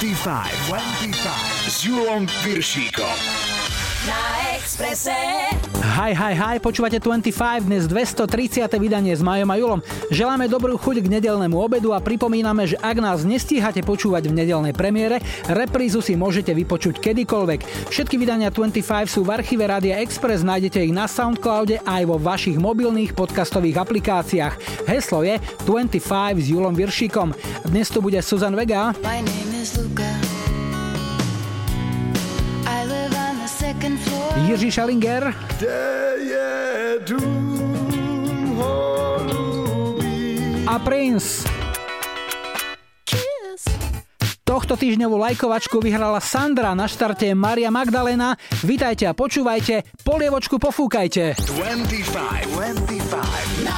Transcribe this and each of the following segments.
25, 25 s Julom Piršíkom. Na Exprese. Hi, hi, hi, počúvate 25, dnes 230. vydanie s Majom a Julom. Želáme dobrú chuť k nedelnému obedu a pripomíname, že ak nás nestíhate počúvať v nedelnej premiére, reprízu si môžete vypočuť kedykoľvek. Všetky vydania 25 sú v archíve Rádia Express, nájdete ich na Soundcloude aj vo vašich mobilných podcastových aplikáciách. Heslo je 25 s Julom Viršíkom. Dnes tu bude Susan Vega. My name is Luca. Jiří Šalinger. A Prince. Tohto týždňovú lajkovačku vyhrala Sandra, na štarte Maria Magdalena. Vítajte a počúvajte, polievočku pofúkajte. 25, 25. Na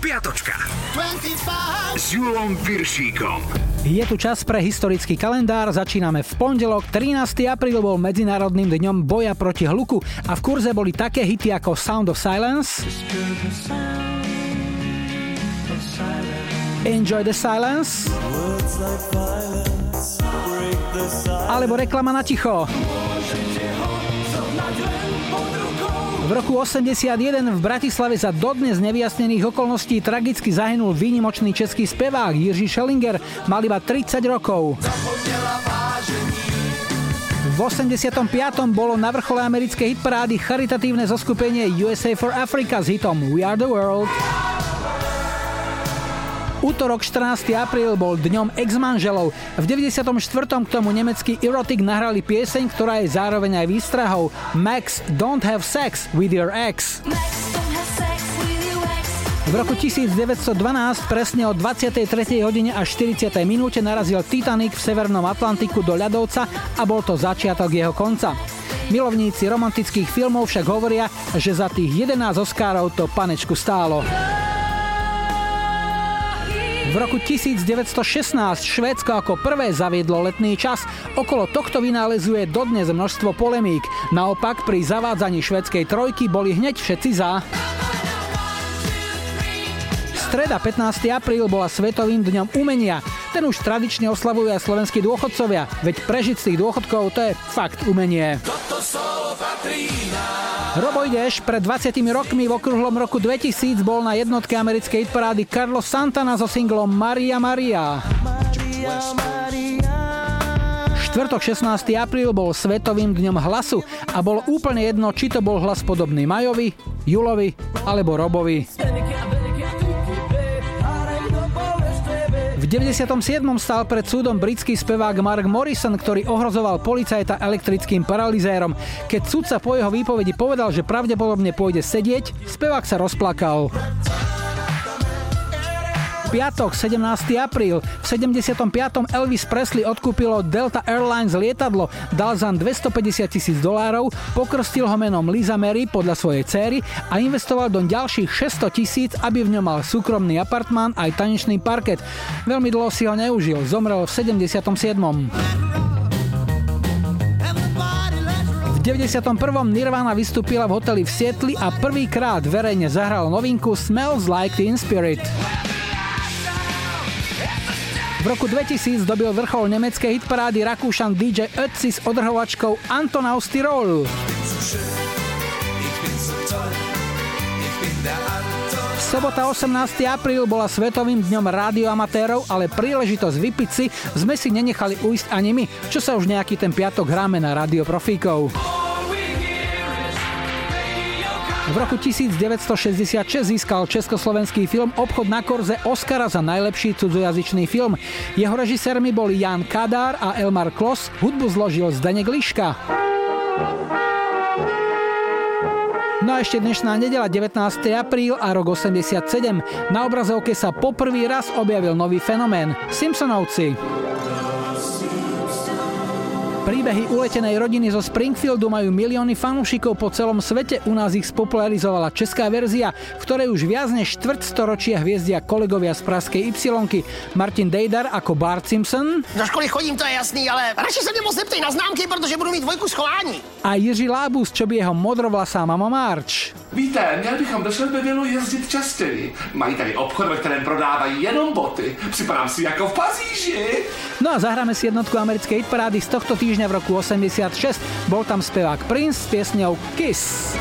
Spiatočka 25 s Julom Viršíkom. Je tu čas pre historický kalendár, začíname v pondelok, 13. apríl bol Medzinárodným dňom boja proti hluku a v kurze boli také hity ako Sound of Silence, Enjoy the silence. Alebo reklama na ticho. V roku 81 v Bratislave za dodnes nevyjasnených okolností tragicky zahynul výnimočný český spevák Jiří Schellinger, mal iba 30 rokov. V 85. bolo na vrchole americkej hitparády charitatívne zoskupenie USA for Africa s hitom We Are the World. Útorok 14. apríl bol dňom ex-manželov. V 94. k tomu nemecký Erotic nahrali pieseň, ktorá je zároveň aj výstrahou. Max, don't have sex with your ex. V roku 1912 presne o 23. hodine až 40. minúte narazil Titanic v Severnom Atlantiku do ľadovca a bol to začiatok jeho konca. Milovníci romantických filmov však hovoria, že za tých 11 Oscárov to panečku stálo. V roku 1916 Švédsko ako prvé zaviedlo letný čas. Okolo tohto vynálezu je dodnes množstvo polemík. Naopak pri zavádzaní švedskej trojky boli hneď všetci za. Streda 15. apríl bola Svetovým dňom umenia. Ten už tradične oslavujú aj slovenskí dôchodcovia, veď prežiť z tých dôchodkov to je fakt umenie. Robo ideš, pred 20 rokmi v okruhlom roku 2000 bol na jednotke americkej parády Carlos Santana so singlom Maria Maria. Štvrtok 16. apríl bol Svetovým dňom hlasu a bolo úplne jedno, či to bol hlas podobný Majovi, Julovi alebo Robovi. 97. stal pred súdom britský spevák Mark Morrison, ktorý ohrozoval policajta elektrickým paralizérom. Keď sudca po jeho výpovedi povedal, že pravdepodobne pôjde sedieť, spevák sa rozplakal piatok, 17. apríl. V 75. Elvis Presley odkúpilo Delta Airlines lietadlo, dal za 250 tisíc dolárov, pokrstil ho menom Liza Mary podľa svojej céry a investoval do ďalších 600 tisíc, aby v ňom mal súkromný apartmán aj tanečný parket. Veľmi dlho si ho neužil, zomrel v 77. V 91. Nirvana vystúpila v hoteli v Sietli a prvýkrát verejne zahral novinku Smells Like Teen Spirit. V roku 2000 dobil vrchol nemeckej hitparády Rakúšan DJ Ötzi s odrhovačkou Antonaus Tirol. Sobota 18. apríl bola svetovým dňom rádioamatérov, ale príležitosť vypiť si sme si nenechali ujsť ani my, čo sa už nejaký ten piatok hráme na Radio Profíkov. V roku 1966 získal československý film Obchod na Korze Oscara za najlepší cudzojazyčný film. Jeho režisérmi boli Jan Kadár a Elmar Klos, hudbu zložil Zdenek Liška. No a ešte dnešná nedela 19. apríl a rok 87. Na obrazovke sa poprvý raz objavil nový fenomén – Simpsonovci. Príbehy uletenej rodiny zo Springfieldu majú milióny fanúšikov po celom svete. U nás ich spopularizovala česká verzia, v ktorej už viac než štvrť storočia hviezdia kolegovia z praskej Y. Martin Dejdar ako Bart Simpson. Do školy chodím, to je jasný, ale radši sa mě moc neptej na známky, protože budu mít dvojku schování. A Jiří Lábus, čo by jeho modrovlasá mama March. Víte, měli bychom do Šelbevilu jezdit častěji. Mají tady obchod, ve kterém prodávají jenom boty. Připadám si jako v Paříži. No a zahráme si jednotku americkej parády z tohto týždňa v roku 86. Bol tam spevák Prince s piesňou Kiss.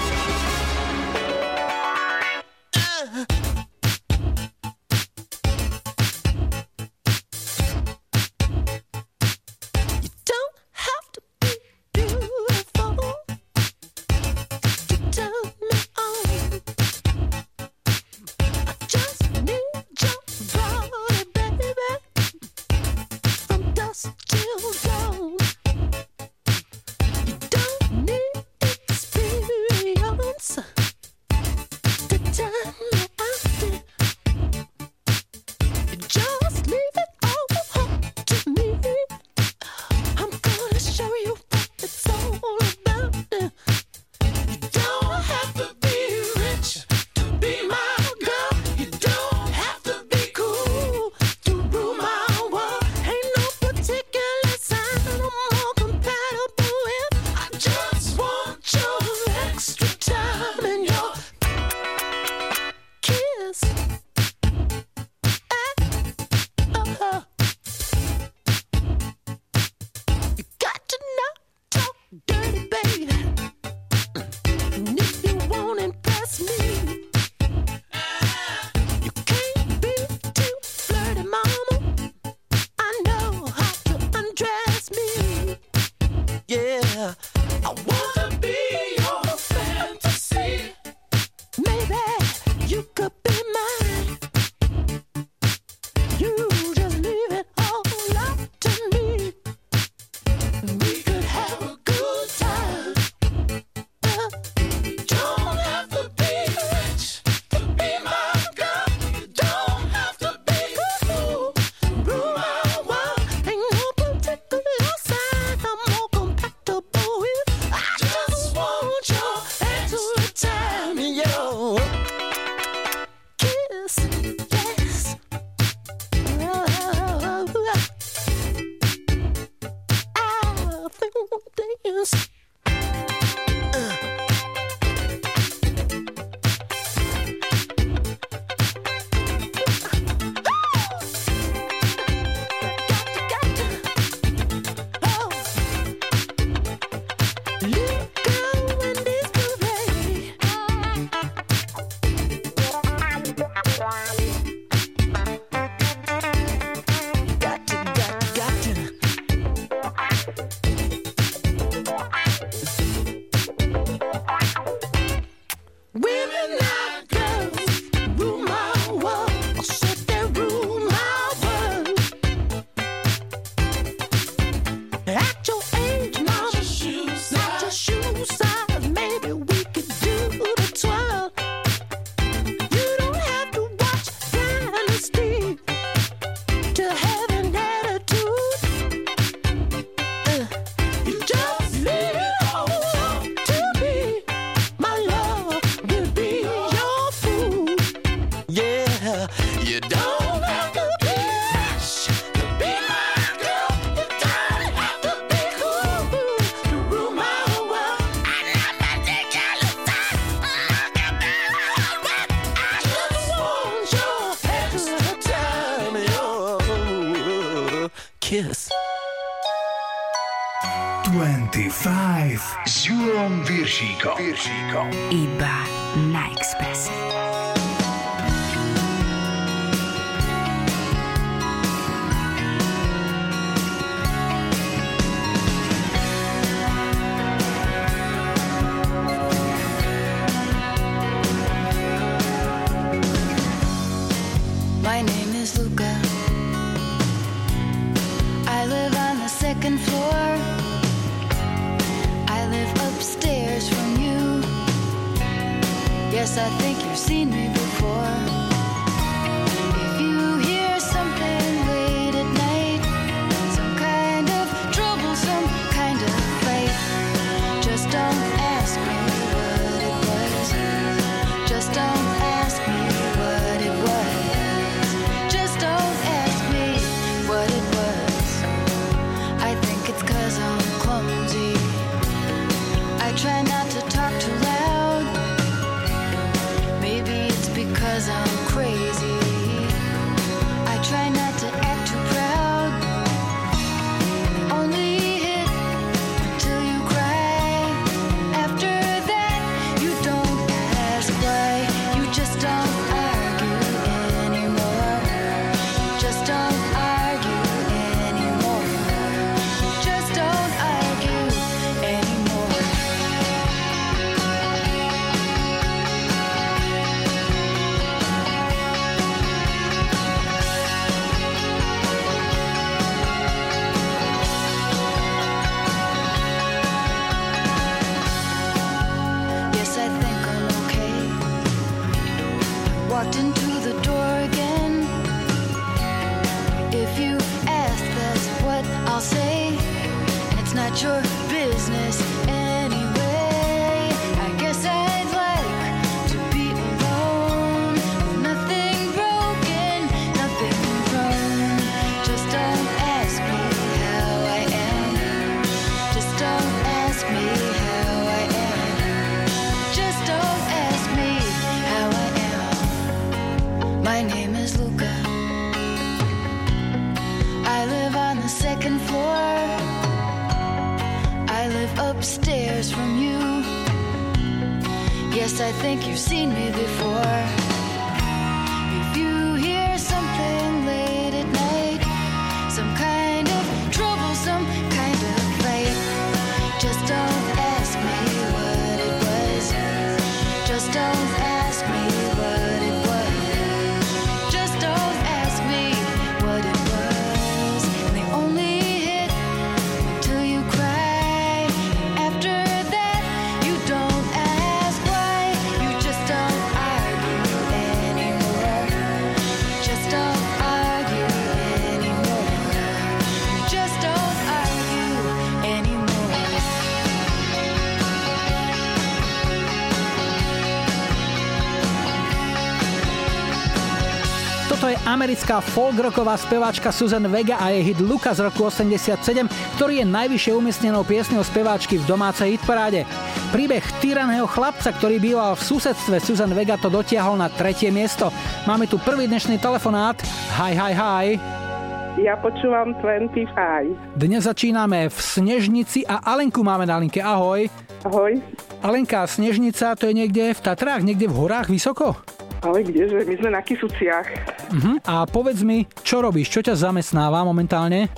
Americká folkrocková speváčka Susan Vega a jej hit Luka z roku 87, ktorý je najvyššie umiestnenou piesňou speváčky v domácej hitparáde. Príbeh tyraného chlapca, ktorý býval v susedstve Susan Vega to dotiahol na tretie miesto. Máme tu prvý dnešný telefonát. Hi, hi, hi. Ja počúvam 25. Dnes začíname v Snežnici a Alenku máme na linke. Ahoj. Ahoj. Alenka, Snežnica to je niekde v Tatrách, niekde v horách vysoko? Ale kdeže, my sme na Kisuciach. Uh-huh. A povedz mi, čo robíš, čo ťa zamestnáva momentálne?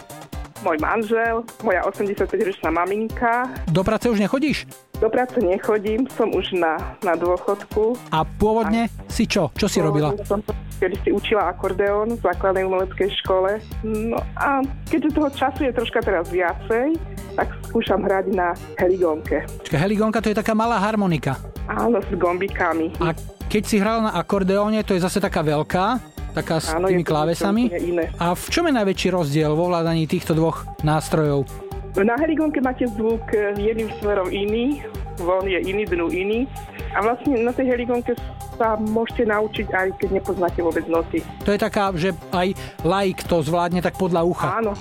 Môj manžel, moja 85-ročná maminka. Do práce už nechodíš? Do práce nechodím, som už na, na dôchodku. A pôvodne a... si čo? Čo si robila? Som kedy si učila akordeón v základnej umeleckej škole. No a keďže toho času je troška teraz viacej, tak skúšam hrať na heligónke. Čiže heligónka to je taká malá harmonika. Áno, s gombikami. A keď si hral na akordeóne, to je zase taká veľká, taká s Áno, tými klávesami. A v čom je najväčší rozdiel vo vládaní týchto dvoch nástrojov? Na heligónke máte zvuk jedným smerom iný, von je iný, dnu iný. A vlastne na tej heligónke sa môžete naučiť aj keď nepoznáte vôbec noty. To je taká, že aj laik to zvládne tak podľa ucha. Áno,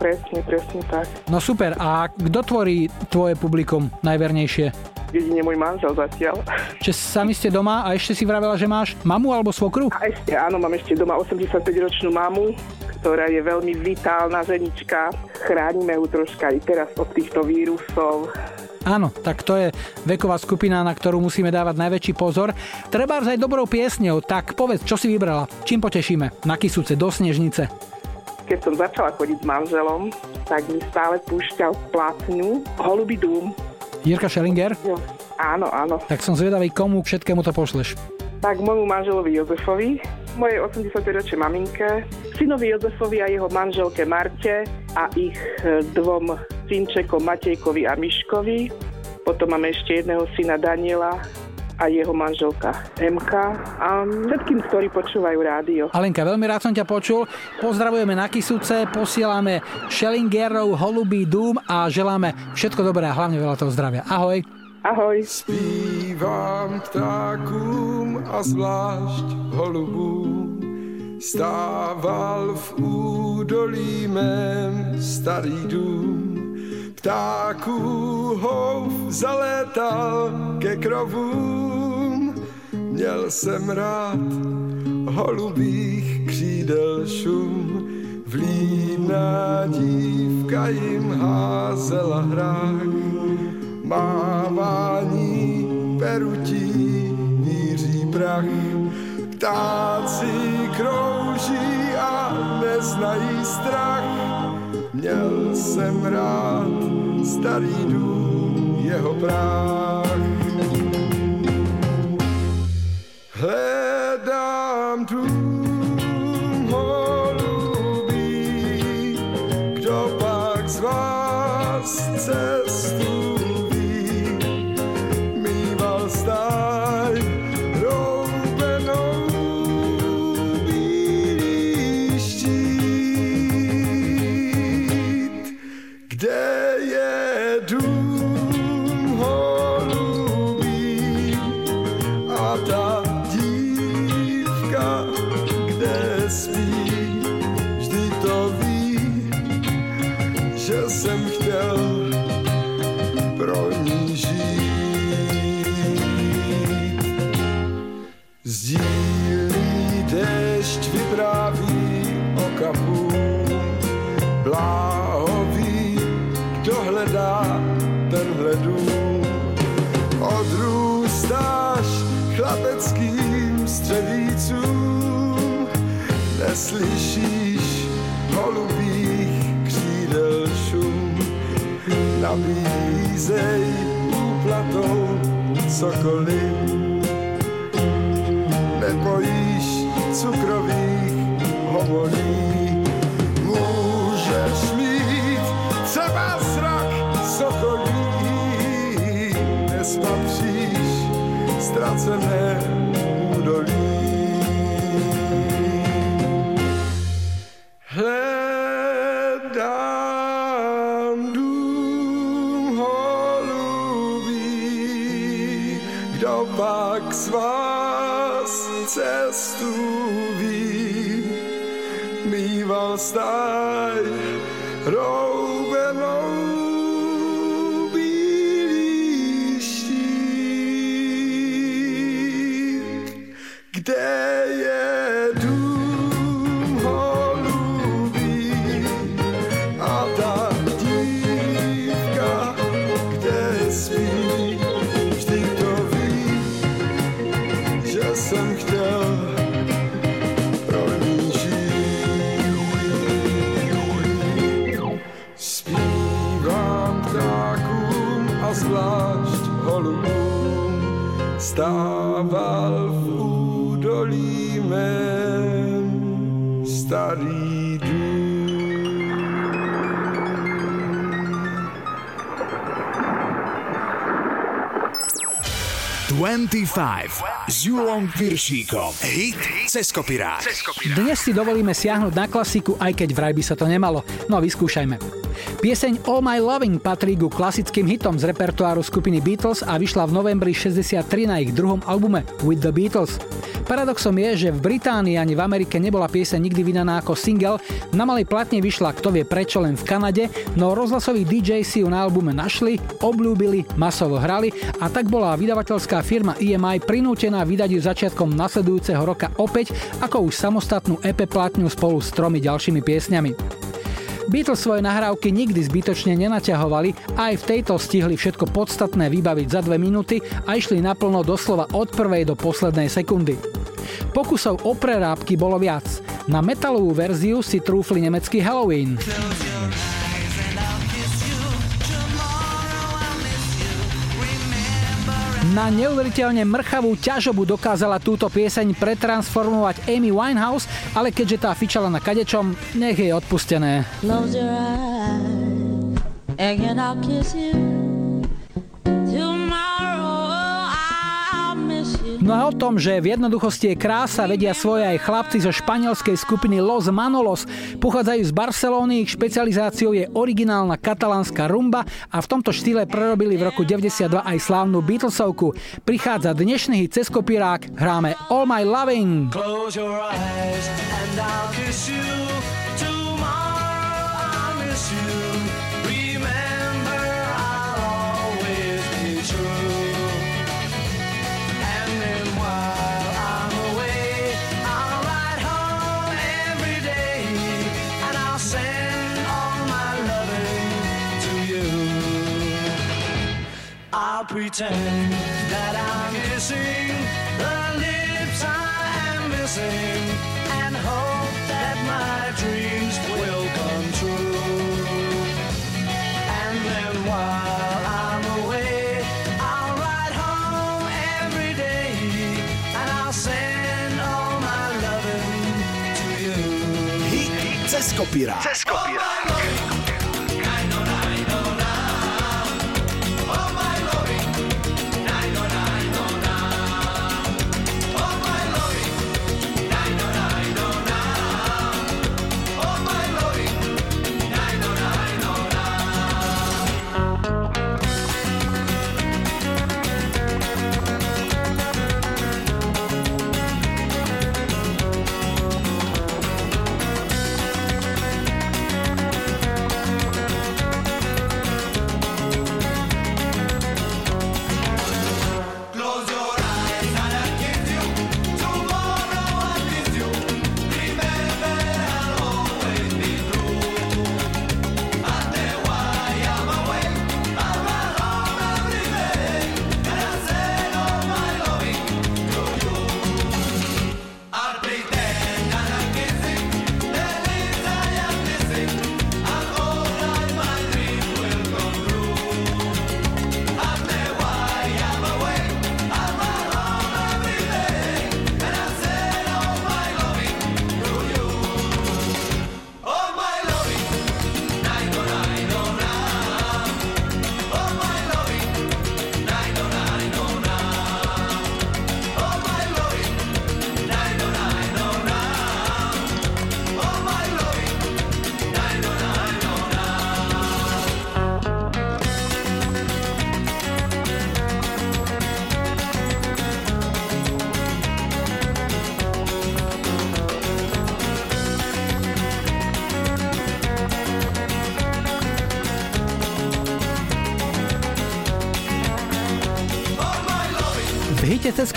presne, presne tak. No super, a kto tvorí tvoje publikum najvernejšie? jedine môj manžel zatiaľ. Čiže sami ste doma a ešte si vravela, že máš mamu alebo svokru? A ešte áno, mám ešte doma 85-ročnú mamu, ktorá je veľmi vitálna ženička. Chránime ju troška aj teraz od týchto vírusov. Áno, tak to je veková skupina, na ktorú musíme dávať najväčší pozor. Treba aj dobrou piesňou, tak povedz, čo si vybrala? Čím potešíme? Na Kisuce, do Snežnice. Keď som začala chodiť s manželom, tak mi stále púšťal platňu Holubý dům Jirka Schellinger? Jo. Áno, áno. Tak som zvedavý, komu všetkému to pošleš. Tak môjmu manželovi Jozefovi, mojej 85-ročnej maminke, synovi Jozefovi a jeho manželke Marte a ich e, dvom synčekom Matejkovi a Miškovi. Potom máme ešte jedného syna Daniela a jeho manželka MK a všetkým, ktorí počúvajú rádio. Alenka, veľmi rád som ťa počul. Pozdravujeme na Kisuce, posielame Schellingerov Holubý dům a želáme všetko dobré a hlavne veľa toho zdravia. Ahoj. Ahoj. Spívám ptákům a zvlášť holubům stával v údolí mém starý dům ptáků hov zalétal ke krovům. Měl jsem rád holubých křídel šum, vlídná dívka jim házela hrách. Mávání perutí míří prach, ptáci krouží a neznají strach Měl jsem rád starý dům, jeho práh. Hledám Koho ví, kdo hledá ten dům? Odrůstáš chlapeckým střevícům, neslyšíš holubých křídel šum. Nabízej úplatou cokoliv, nebojíš cukrových hovorů. Ztracené údolí. 25 s Julom Piršíkom. Hit cez kopirát. Dnes si dovolíme siahnuť na klasiku, aj keď vraj by sa to nemalo. No vyskúšajme. Pieseň All My Loving patrí ku klasickým hitom z repertoáru skupiny Beatles a vyšla v novembri 63 na ich druhom albume With the Beatles. Paradoxom je, že v Británii ani v Amerike nebola pieseň nikdy vydaná ako single, na malej platne vyšla kto vie prečo len v Kanade, no rozhlasoví DJ si ju na albume našli, obľúbili, masovo hrali a tak bola vydavateľská firma EMI prinútená vydať ju začiatkom nasledujúceho roka opäť ako už samostatnú EP platňu spolu s tromi ďalšími piesňami. Beatles svoje nahrávky nikdy zbytočne nenaťahovali, aj v tejto stihli všetko podstatné vybaviť za dve minúty a išli naplno doslova od prvej do poslednej sekundy. Pokusov o prerábky bolo viac. Na metalovú verziu si trúfli nemecký Halloween. Na neuveriteľne mrchavú ťažobu dokázala túto pieseň pretransformovať Amy Winehouse, ale keďže tá fičala na kadečom, nech je odpustené. Close your eyes and I'll kiss you. No a o tom, že v jednoduchosti je krása, vedia svoje aj chlapci zo španielskej skupiny Los Manolos. Pochádzajú z Barcelóny, ich špecializáciou je originálna katalánska rumba a v tomto štýle prerobili v roku 92 aj slávnu Beatlesovku. Prichádza dnešný hit cez kopírák, hráme All My Loving. Close your eyes and I'll kiss you. Pretend that I'm kissing the lips I am missing and hope that my dreams will come true. And then while I'm away, I'll ride home every day and I'll send all my loving to you. Hit cez kopirát. Cez Close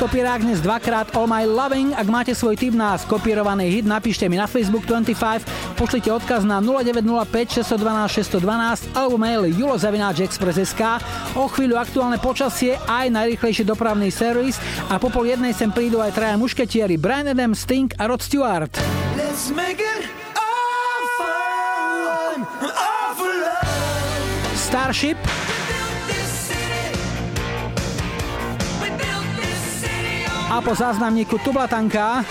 kopírák dnes dvakrát All My Loving. Ak máte svoj tip na skopírovaný hit, napíšte mi na Facebook 25, pošlite odkaz na 0905 612 612 alebo mail julozavináčexpress.sk. O chvíľu aktuálne počasie aj najrychlejší dopravný servis a po pol jednej sem prídu aj traja mušketieri Brian Adams, Sting a Rod Stewart. Let's make it Starship a po záznamníku Tublatanka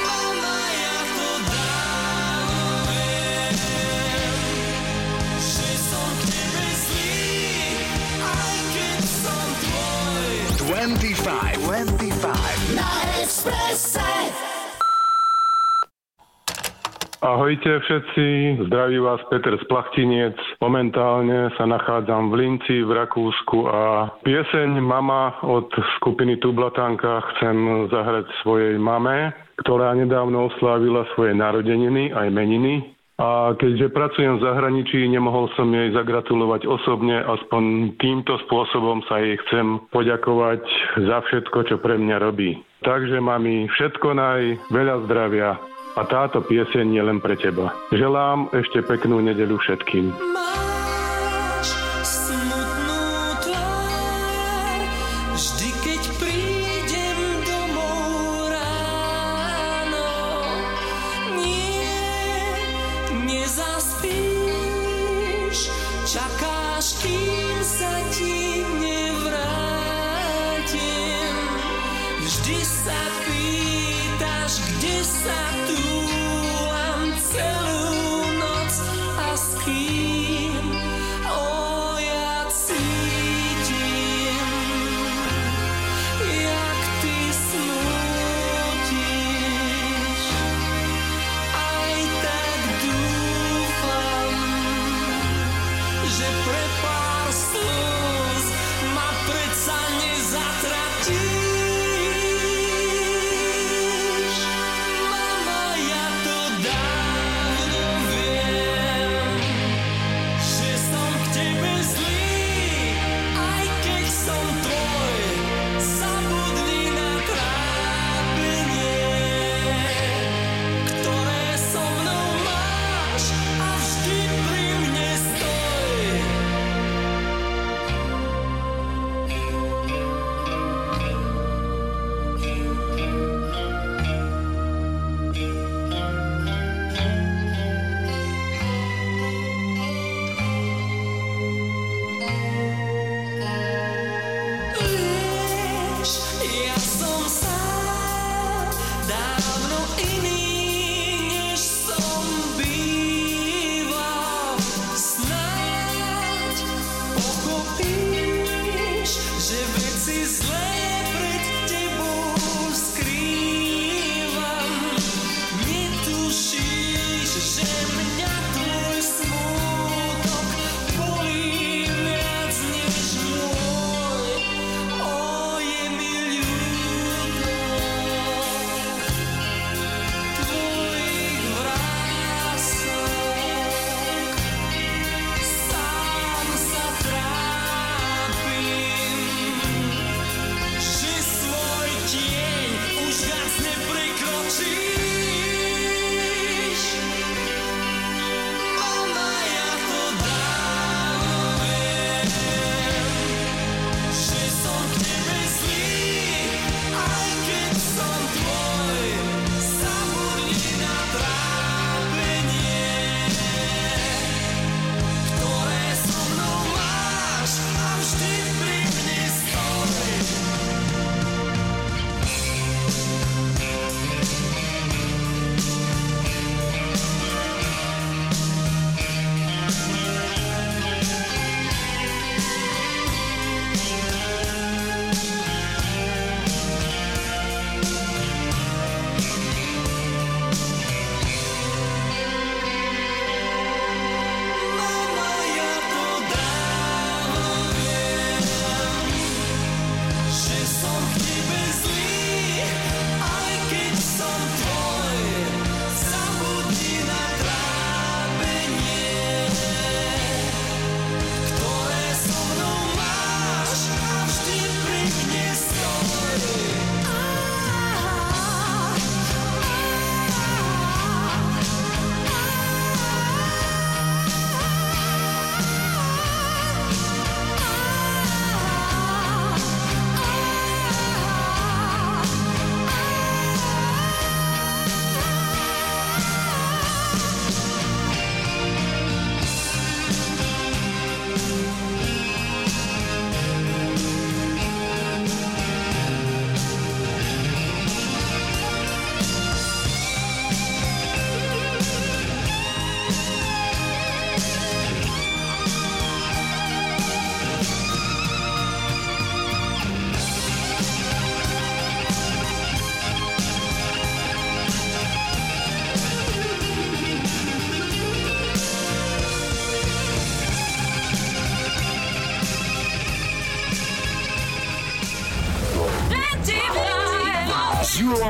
Ahojte všetci, zdraví vás Peter z Plachtiniec. Momentálne sa nachádzam v Linci v Rakúsku a pieseň Mama od skupiny Tublatanka chcem zahrať svojej mame, ktorá nedávno oslávila svoje narodeniny aj meniny. A keďže pracujem v zahraničí, nemohol som jej zagratulovať osobne, aspoň týmto spôsobom sa jej chcem poďakovať za všetko, čo pre mňa robí. Takže mami, všetko naj, veľa zdravia, a táto pieseň je len pre teba. Želám ešte peknú nedelu všetkým. s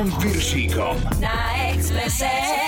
Julom Piršíkom. Na Expresse.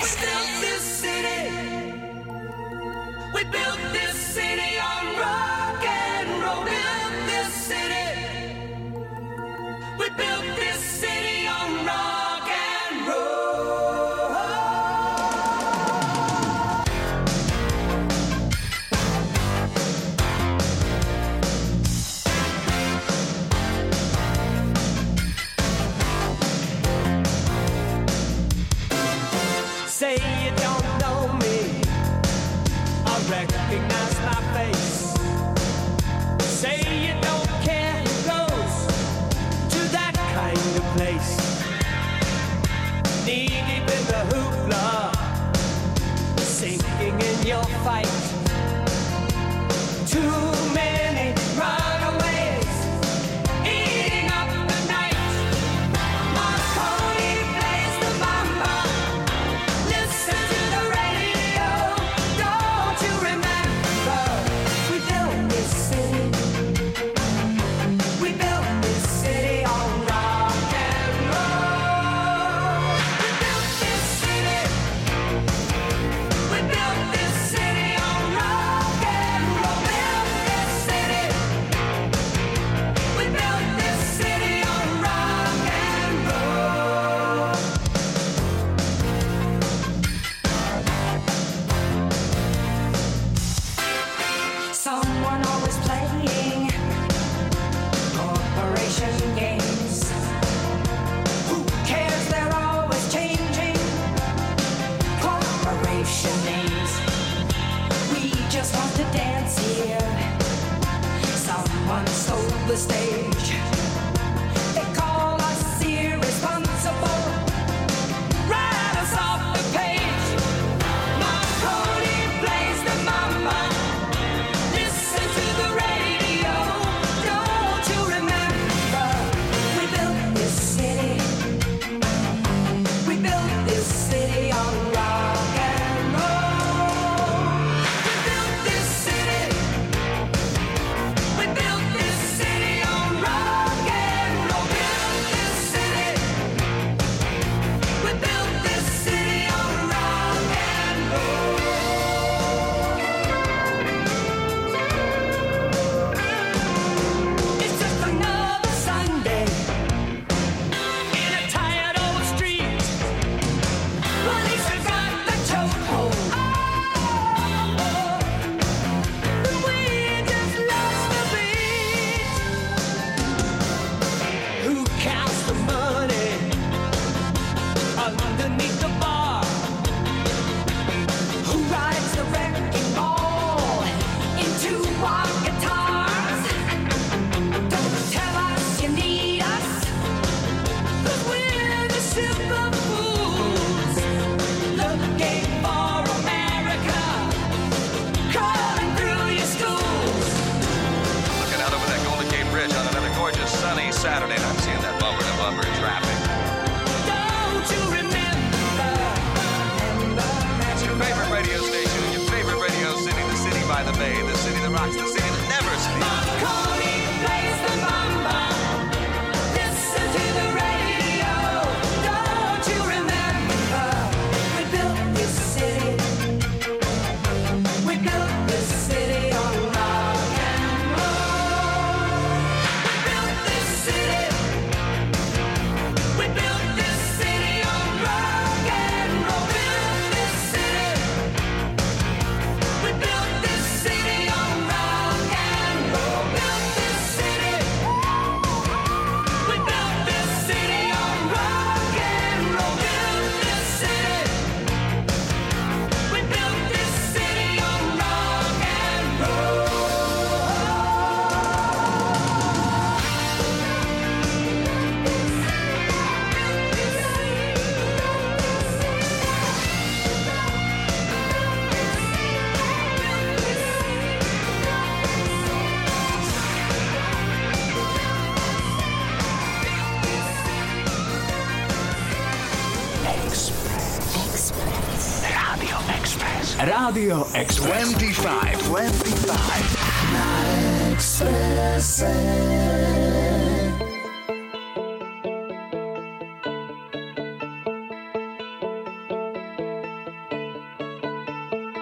Radio X25. 25.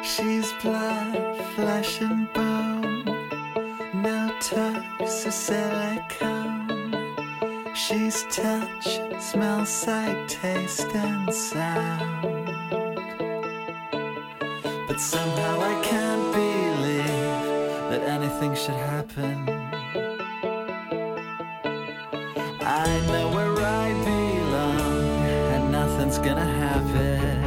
She's blood, flesh and bone. Now silicone. She's touch, smell, sight, taste, and sound. But somehow I can't believe that anything should happen. I know where I belong, and nothing's gonna happen.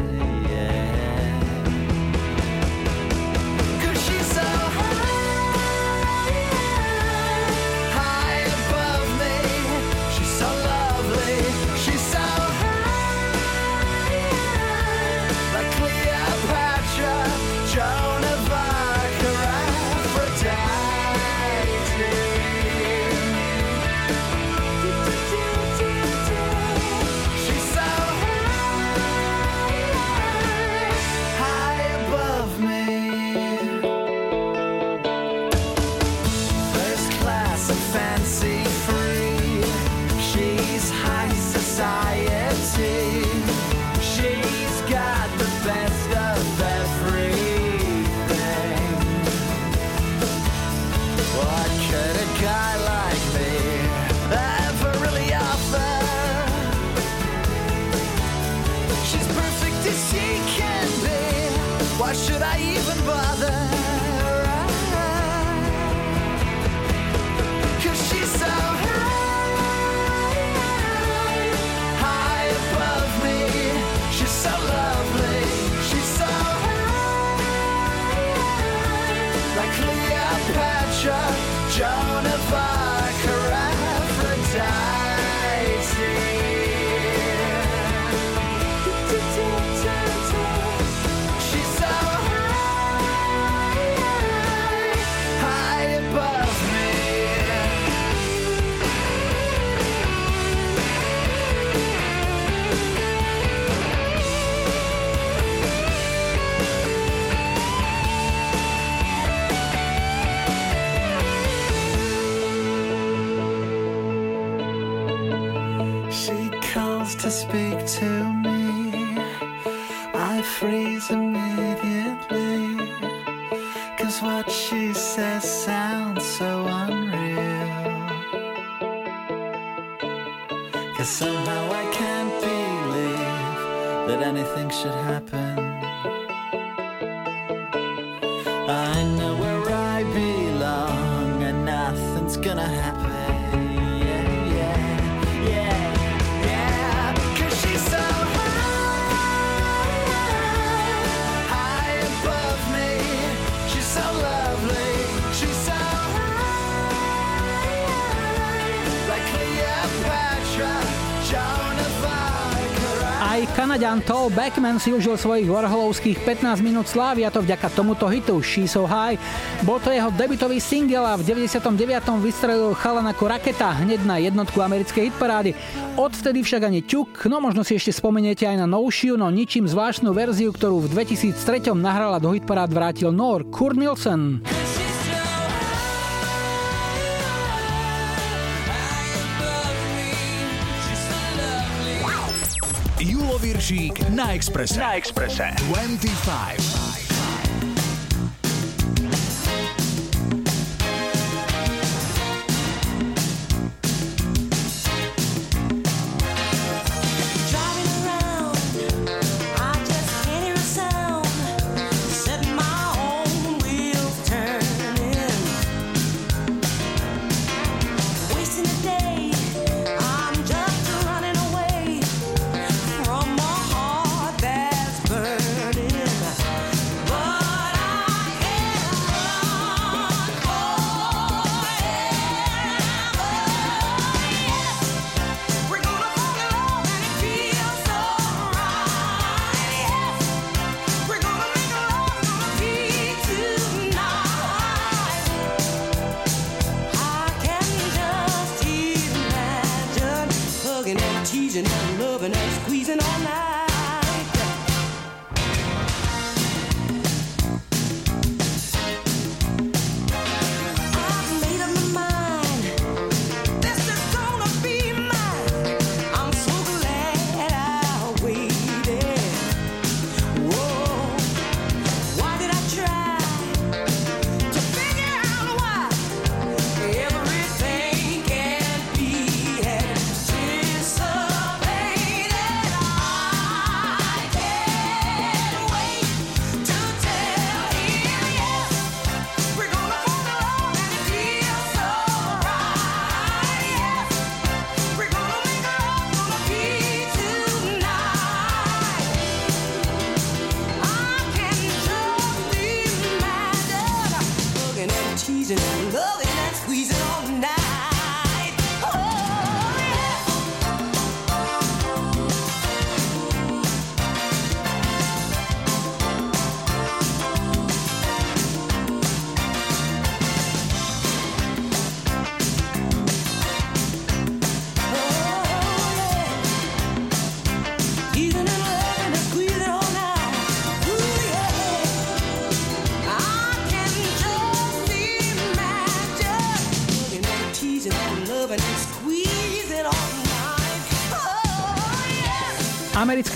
Kanaďan Toll Backman si užil svojich Warholovských 15 minút slávy a to vďaka tomuto hitu She So High. Bol to jeho debutový single a v 99. vystrelil chalan ako raketa hneď na jednotku americkej hitparády. Odvtedy však ani ťuk, no možno si ešte spomeniete aj na novšiu, no ničím zvláštnu verziu, ktorú v 2003. nahrala do hitparád vrátil Nor Kurt Nielsen. Balaušík na Exprese. Na Exprese. 25.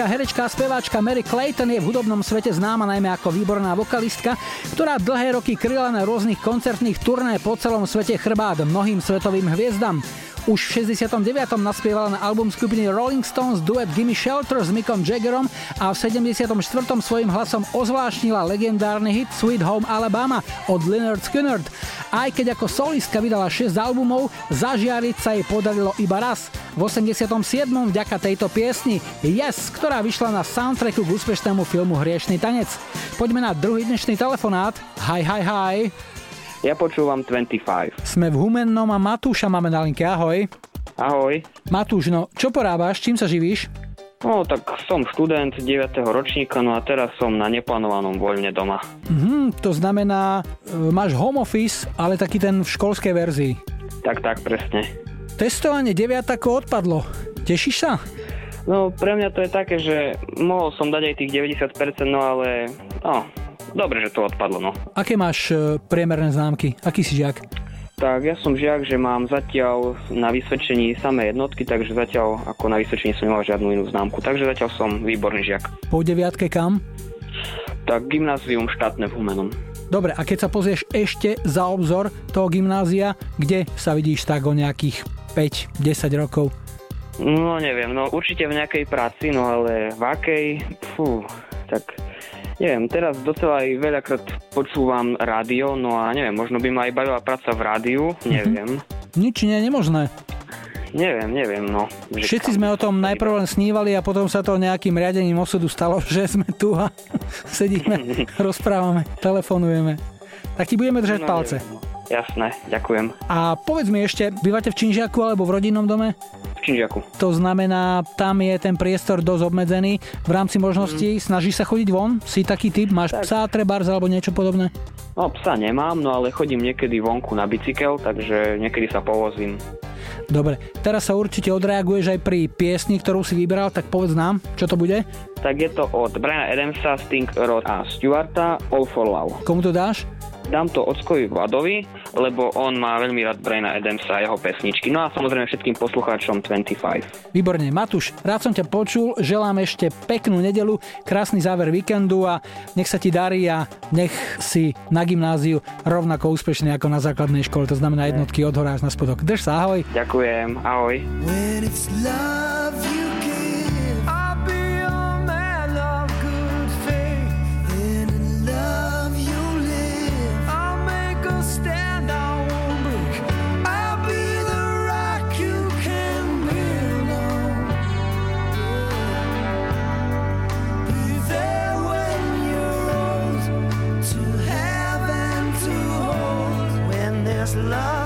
herečka a speváčka Mary Clayton je v hudobnom svete známa najmä ako výborná vokalistka, ktorá dlhé roky kryla na rôznych koncertných turné po celom svete chrbát mnohým svetovým hviezdam. Už v 69. naspievala na album skupiny Rolling Stones duet Gimme Shelter s Mickom Jaggerom a v 74. svojim hlasom ozvláštnila legendárny hit Sweet Home Alabama od Leonard Skinner. Aj keď ako solistka vydala 6 albumov, zažiariť sa jej podarilo iba raz. V 87. vďaka tejto piesni Yes, ktorá vyšla na soundtracku k úspešnému filmu Hriešný tanec. Poďme na druhý dnešný telefonát. Hi, hi, hi. Ja počúvam 25. Sme v Humennom a Matúša máme na linke. Ahoj. Ahoj. Matúš, no čo porábaš? Čím sa živíš? No, tak som študent 9. ročníka, no a teraz som na neplánovanom voľne doma. Mhm, to znamená, e, máš home office, ale taký ten v školskej verzii. Tak, tak, presne. Testovanie 9 ako odpadlo. Tešíš sa? No, pre mňa to je také, že mohol som dať aj tých 90%, no ale, no, dobre, že to odpadlo, no. Aké máš e, priemerné známky? Aký si žiak? Tak, ja som žiak, že mám zatiaľ na vysvedčení samé jednotky, takže zatiaľ ako na vysvedčení som nemal žiadnu inú známku, takže zatiaľ som výborný žiak. Po deviatke kam? Tak, gymnázium štátne v Humenom. Dobre, a keď sa pozrieš ešte za obzor toho gymnázia, kde sa vidíš tak o nejakých 5-10 rokov? No neviem, no určite v nejakej práci, no ale v akej, fú, tak neviem, teraz docela aj veľakrát počúvam rádio, no a neviem, možno by ma aj bavila práca v rádiu, neviem. Nič nie je nemožné. Neviem, neviem, no. Že Všetci sme o tom najprv len snívali a potom sa to nejakým riadením osudu stalo, že sme tu a sedíme, rozprávame, telefonujeme. Tak ti budeme držať No, palce. neviem, no. Jasné, ďakujem. A povedz mi ešte, bývate v Činžiaku alebo v rodinnom dome? V Činžiaku. To znamená, tam je ten priestor dosť obmedzený. V rámci možností snažíš sa chodiť von? Si taký typ? Máš Tak. psa, trebárs alebo niečo podobné? No psa nemám, no ale chodím niekedy vonku na bicykel, takže niekedy sa povozím. Dobre, teraz sa určite odreaguješ aj pri piesni, ktorú si vybral, tak povedz nám, čo to bude? Tak je to od Briana Adamsa, Sting, Rod a Stewarta All for Love. Komu to dáš? Dám to Ockovi Vladovi, lebo on má veľmi rád Briana Adamsa a jeho pesničky. No a samozrejme všetkým poslucháčom 25. Výborne, Matúš, rád som ťa počul, želám ešte peknú nedelu, krásny záver víkendu a nech sa ti darí a nech si na gymnáziu rovnako úspešný ako na základnej škole, to znamená jednotky od hora až na spodok. Drž sa, ahoj. Ďakujem, ahoj. When it's love you love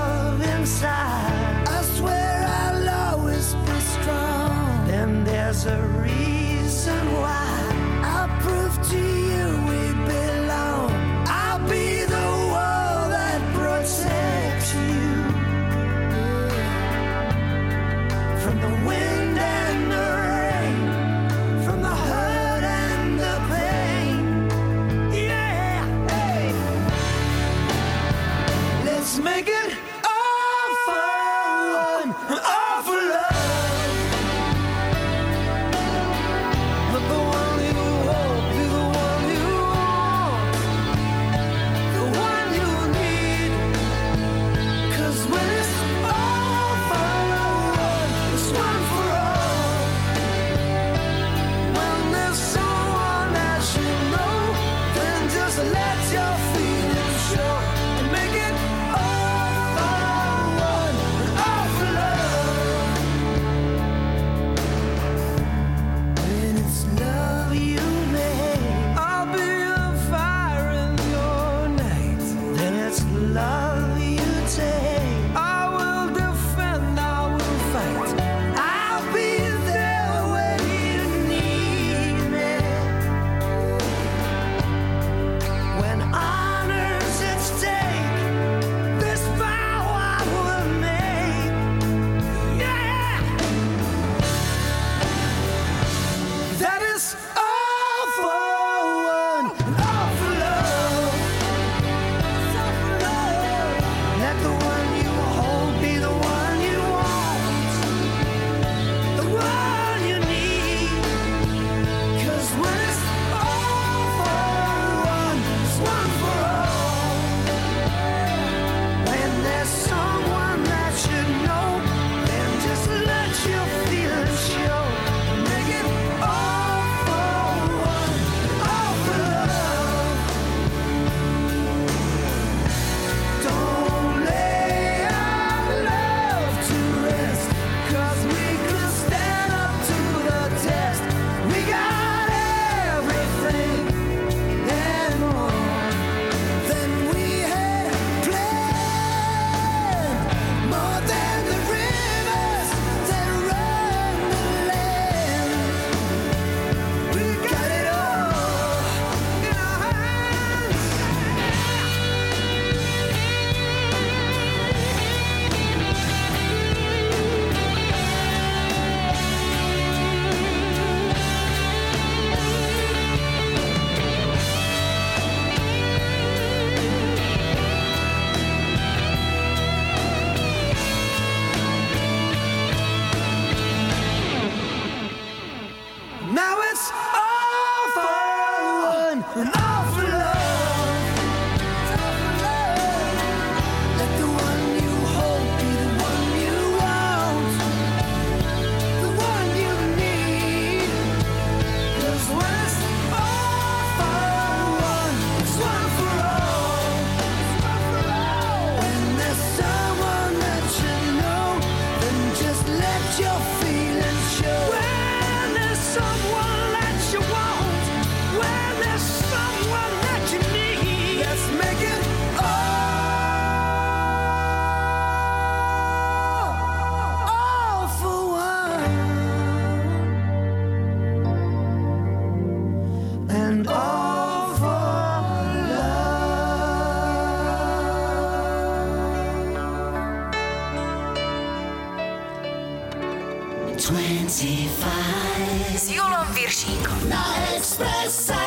S Julom Viršíkom na Expresse.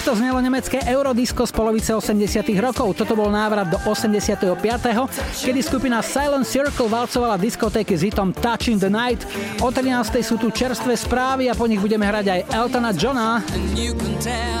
Takto znelo nemecké Eurodisco z polovice 80 rokov. Toto bol návrat do 85., kedy skupina Silent Circle valcovala diskotéky s hitom Touching the Night. O 13. sú tu čerstvé správy a po nich budeme hrať aj Eltona Johna. And you can tell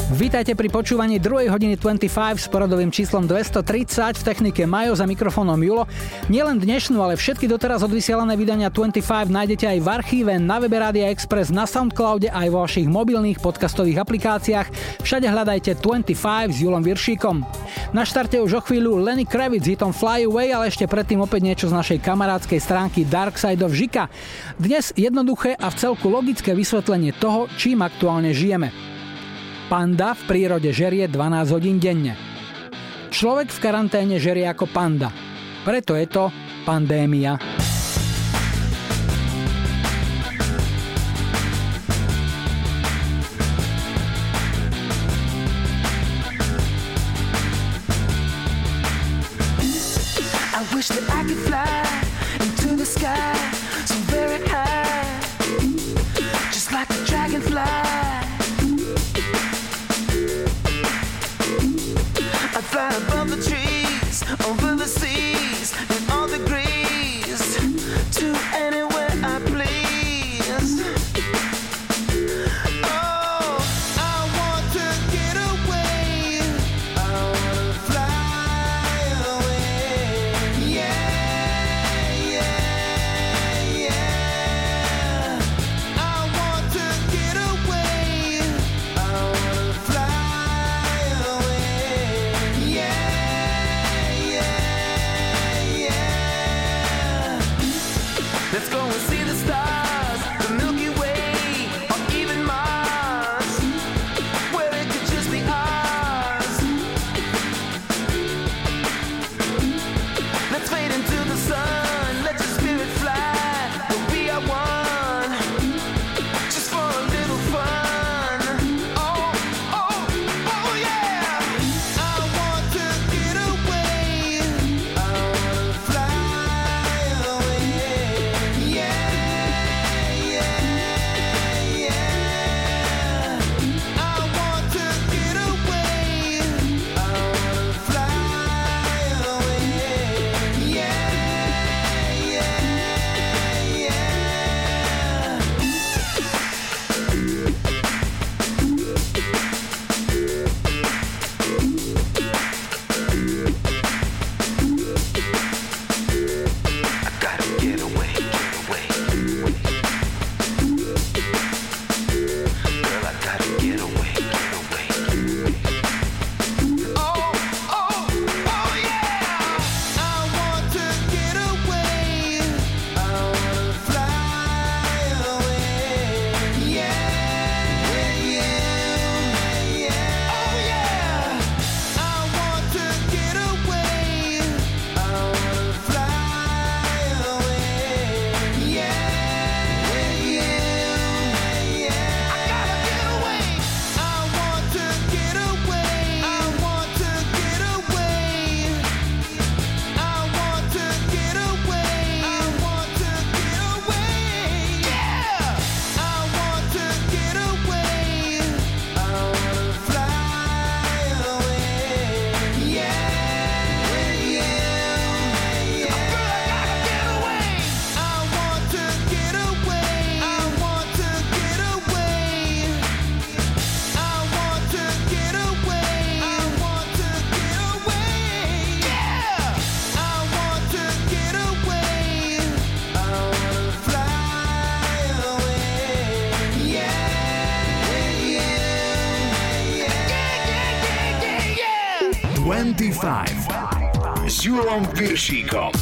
Vítajte pri počúvaní druhej hodiny 25 s poradovým číslom 230 v technike Majo za mikrofónom Julo. Nielen dnešnú, ale všetky doteraz odvysielané vydania 25 nájdete aj v archíve, na webe Rádia Express, na Soundcloude aj vo vašich mobilných podcastových aplikáciách. Všade hľadajte 25 s Julom Viršíkom. Na štarte už o chvíľu Lenny Kravitz hitom Fly Away, ale ešte predtým opäť niečo z našej kamarádskej stránky Dark Side of Žika. Dnes jednoduché a v celku logické vysvetlenie toho, čím aktuálne žijeme. Panda v prírode žerie 12 hodín denne. Človek v karanténe žerie ako panda. Preto je to pandémia. I wish that I could fly into the sky she comes.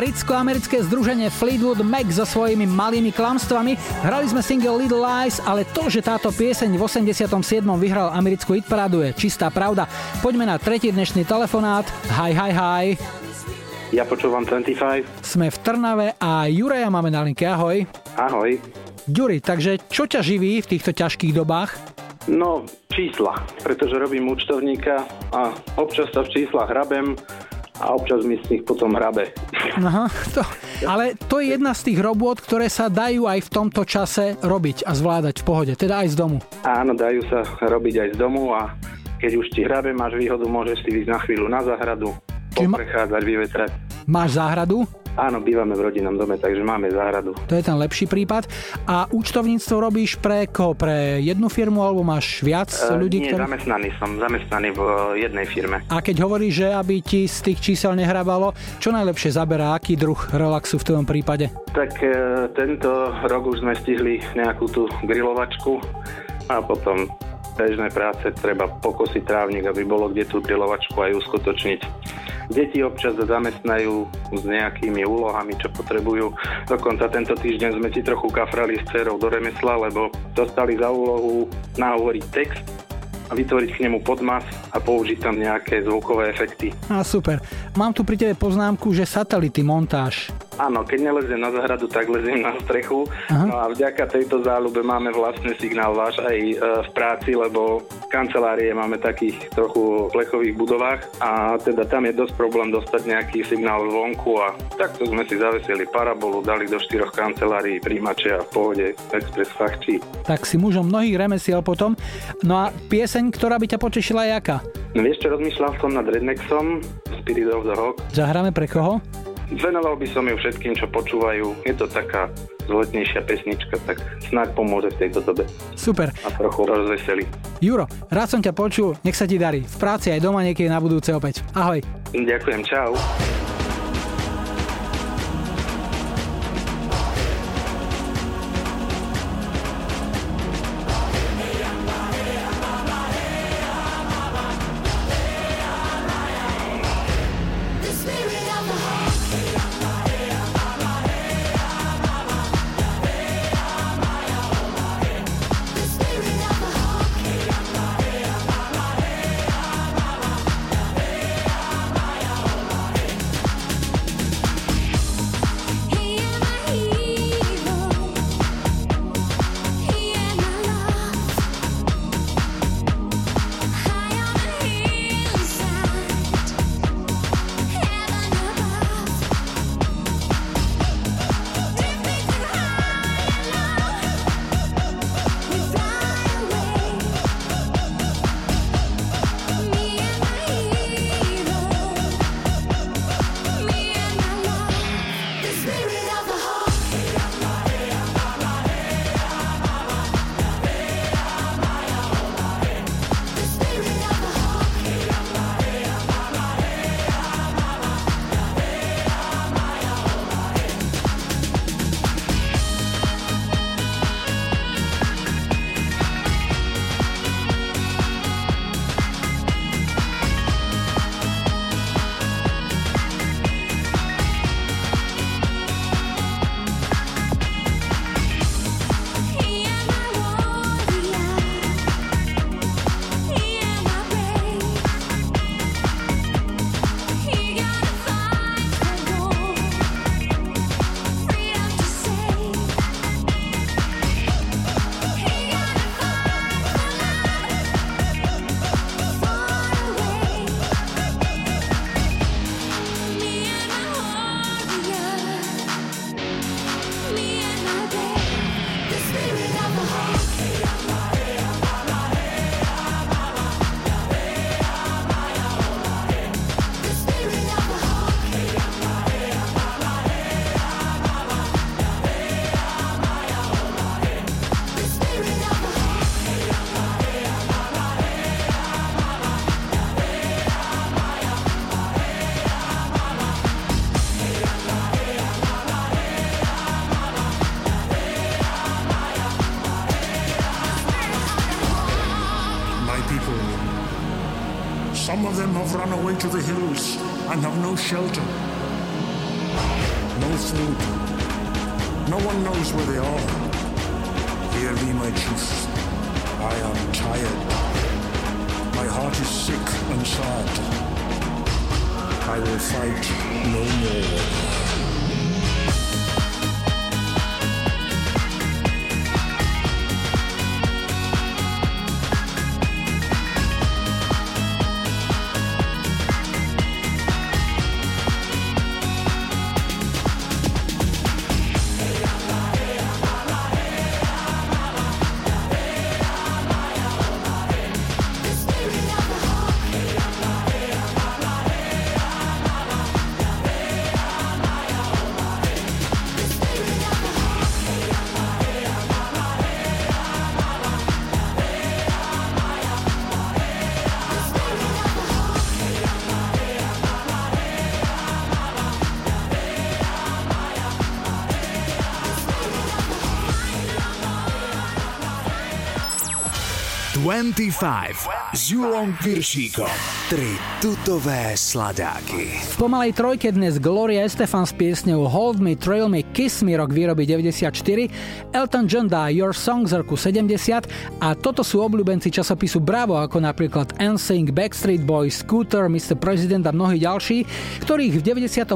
Britsko-americké združenie Fleetwood Mac so svojimi malými klamstvami. Hrali sme single Little Lies, ale to, že táto pieseň v 87. vyhral americkú hitparádu je čistá pravda. Poďme na tretí dnešný telefonát. Hi, hi, hi. Ja počúvam 25. Sme v Trnave a Juraja máme na linke. Ahoj. Ahoj. Ďuri, takže čo ťa živí v týchto ťažkých dobách? No, čísla, pretože robím účtovníka a občas sa v číslach hrabem a občas mi z nich potom hrabe. Aha, to, ale to je jedna z tých robôt, ktoré sa dajú aj v tomto čase robiť a zvládať v pohode, teda aj z domu. Áno, dajú sa robiť aj z domu a keď už ti hrabe, máš výhodu, môžeš si ísť na chvíľu na záhradu, poprechádzať, vyvetrať. Máš záhradu? Áno, bývame v rodinnom dome, takže máme záhradu. To je ten lepší prípad. A účtovníctvo robíš pre koho? Pre jednu firmu alebo máš viac E, ľudí? nie, ktorí... zamestnaný som, zamestnaný v e, jednej firme. A keď hovoríš, že aby ti z tých čísel nehrabalo, čo najlepšie zaberá, aký druh relaxu v tvojom prípade? Tak e, tento rok už sme stihli nejakú tú grilovačku a potom bežné práce treba pokosiť trávnik, aby bolo kde tú grilovačku aj uskutočniť. Deti občas zamestnajú s nejakými úlohami, čo potrebujú. Dokonca tento týždeň sme si trochu kafrali s dcerou do remesla, lebo dostali za úlohu nahovoriť text a vytvoriť k nemu podmas a použiť tam nejaké zvukové efekty. A super. Mám tu pri tebe poznámku, že satelity montáž. Áno, keď neleziem na záhradu, tak leziem na strechu. Aha. No a vďaka tejto záľube máme vlastný signál váš aj e, v práci, lebo kancelárie máme takých trochu plechových budovách a teda tam je dosť problém dostať nejaký signál zvonku a takto sme si zavesili parabolu, dali do štyroch kancelárií príjimače a v pohode Express fachčí. Tak si mužom mnohých remesiel potom. No a pieseň, ktorá by ťa potešila, je aká? No vieš čo, rozmýšľal som nad Rednexom, Spirit of the Hawk. Zahráme pre koho? Venoval by som ju všetkým, čo počúvajú. Je to taká zletnejšia pesnička, tak snáď pomôže v tejto dobe. Super. A trochu rozveselí. Juro, rád som ťa počul, nech sa ti darí. V práci aj doma niekedy na budúce opäť. Ahoj. Ďakujem, čau. Shelter, no food. No one knows where they are. Hear me, my chiefs. I am tired. My heart is sick and sad. I will fight no more. S Julom Piršíkom. Tri tutové sladáky. V pomalej trojke dnes Gloria Estefan s piesňou Hold Me, Trail Me, Kiss Me rok výroby 94, Elton John dá Your Song z roku 70 a toto sú obľúbenci časopisu Bravo ako napríklad NSYNC, Backstreet Boys, Scooter, Mr. President a mnohí ďalší, ktorých v 98.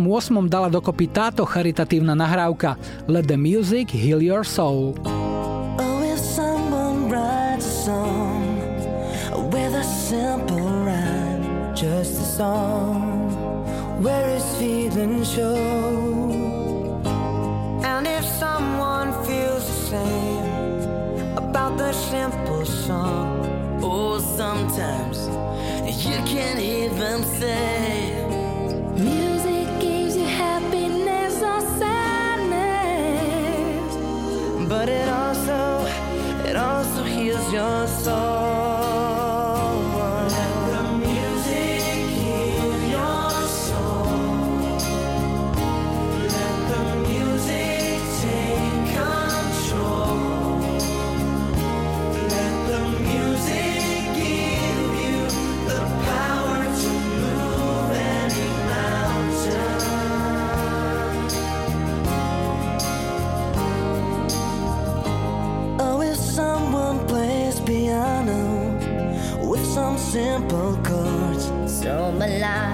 dala dokopy táto charitatívna nahrávka Let the Music Heal Your Soul. Song where his feelings show. And if someone feels the same about the simple song, oh, sometimes you can hear them say, Music gives you happiness or sadness. but it also, it also heals your soul. Simple chords, So melodic and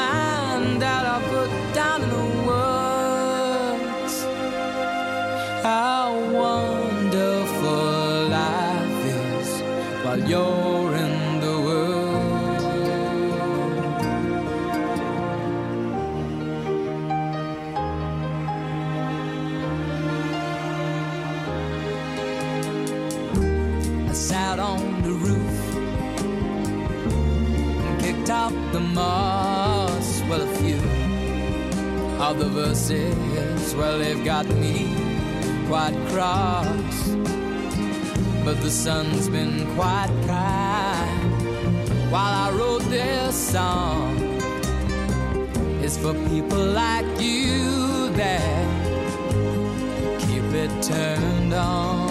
Sat on the roof and kicked out the moss. Well, a few of the verses, well, they've got me quite cross. But the sun's been quite kind while I wrote this song. It's for people like you that keep it turned on.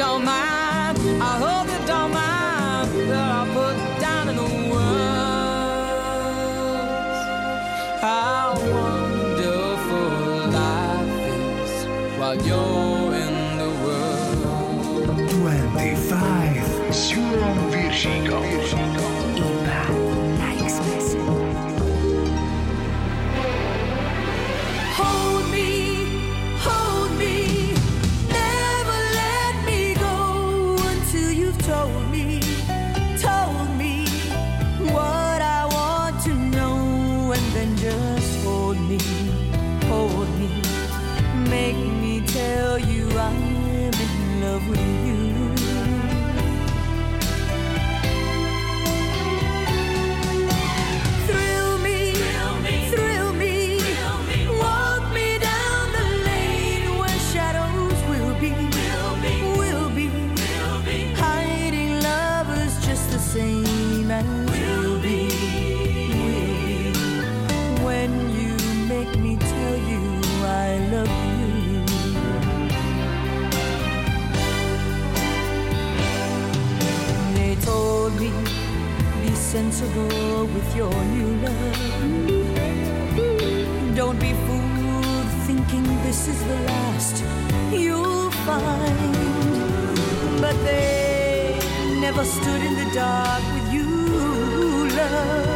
don't mind. sure with your new love. Don't be fooled thinking this is the last you'll find. But they never stood in the dark with you, love.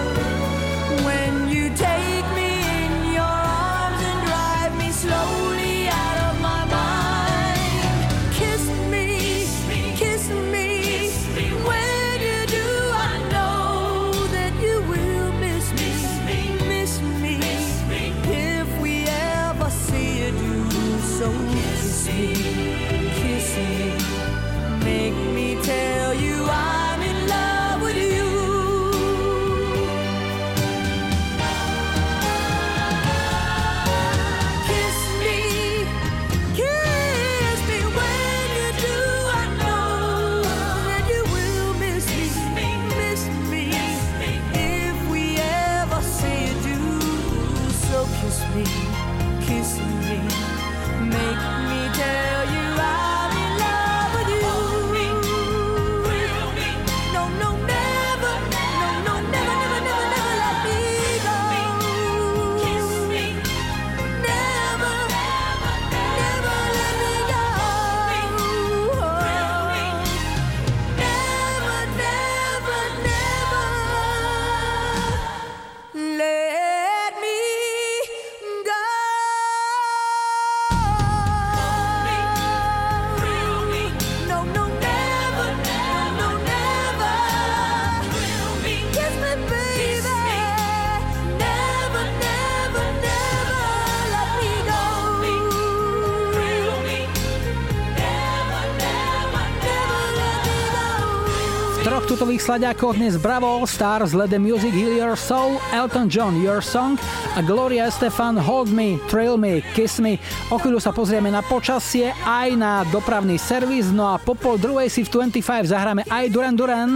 V troch tutových sladiakoch dnes Bravo All Stars, Let the Music Heal Your Soul, Elton John Your Song a Gloria Estefan Hold Me, Trail Me, Kiss Me. O chvíľu sa pozrieme na počasie, aj na dopravný servis, no a po pol druhej si v 25 zahráme aj Duran Duran.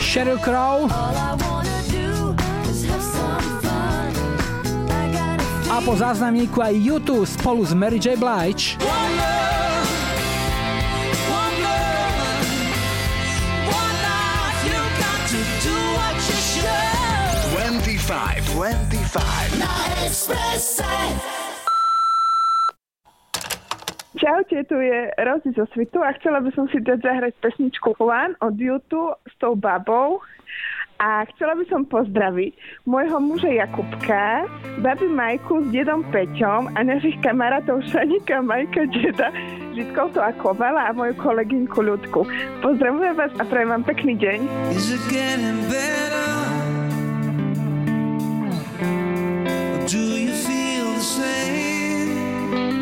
Sheryl Crow po záznamníku aj YouTube spolu s Mary J. Blige. 25, 25. Na Expresse. Čaute, tu je Rozi zo Svitu a chcela by som si dať zahrať pesničku One od YouTube s tou babou. A chcela by som pozdraviť môjho muža Jakubka, babi Majku s dedom Peťom a našich kamarátov Šanika, Majka, deda, Žitkovto a Kovala a moju kolegynku Ľudku. Pozdravujem vás a prajem vám pekný deň. Is it do you feel the same?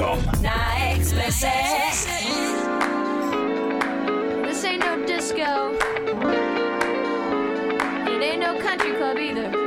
Welcome. This ain't no disco. It ain't no country club either.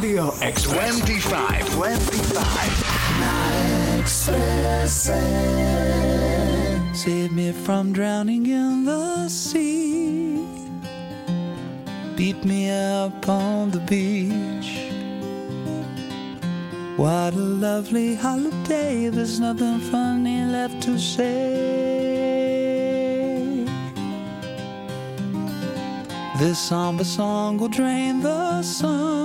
Radio Express. 25. 25. Save me from drowning in the sea. Beat me up on the beach. What a lovely holiday. There's nothing funny left to say. This somber song will drain the sun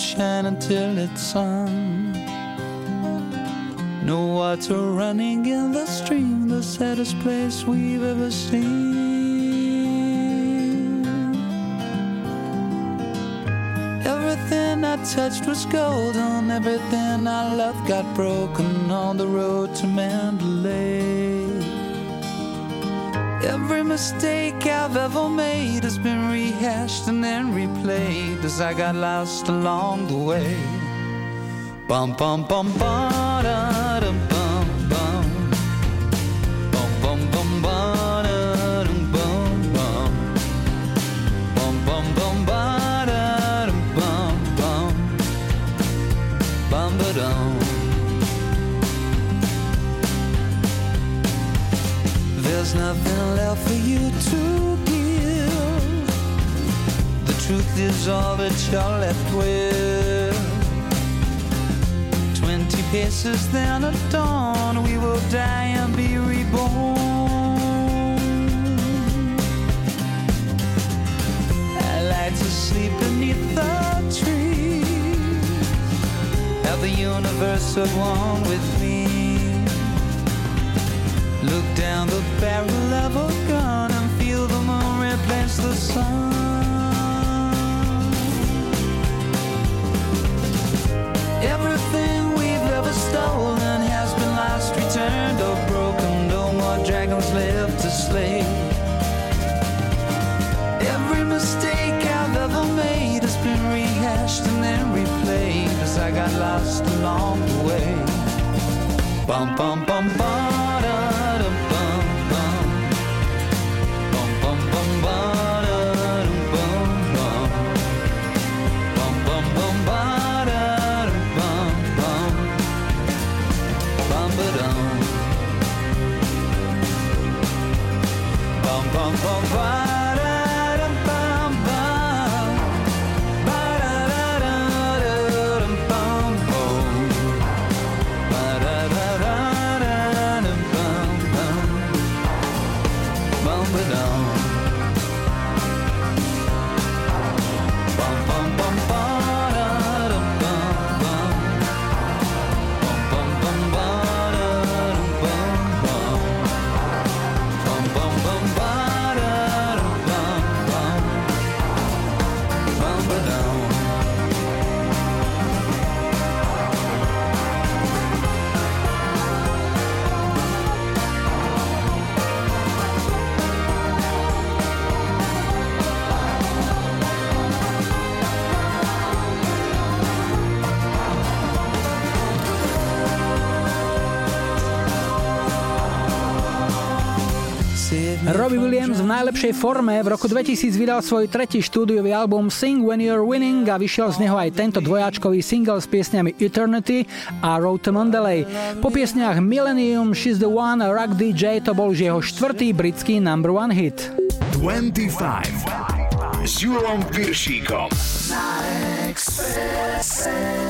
shine until it's sung. No water running in the stream, the saddest place we've ever seen. Everything I touched was golden, everything I loved got broken on the road to Mandalay. Every mistake I've ever made has been rehashed and then replayed as I got lost along the way. Bum bum bum is all that you're left with. Twenty paces, then at dawn, we will die and be reborn. I like to sleep beneath the trees. Have the universe at one with me. Look down the barrel of a gun and feel the moon replace the sun. Lost along the way. Bum bum bum ba Robbie Williams v najlepšej forme v roku 2000 vydal svoj tretí štúdiový album Sing When You're Winning a vyšiel z neho aj tento dvojáčkový single s piesňami Eternity a Road to Mandalay. Po piesniach Millennium, She's the One a Rock DJ to bol už jeho štvrtý britský number one hit. 25 s Julom Piršíkom. Na Expresse.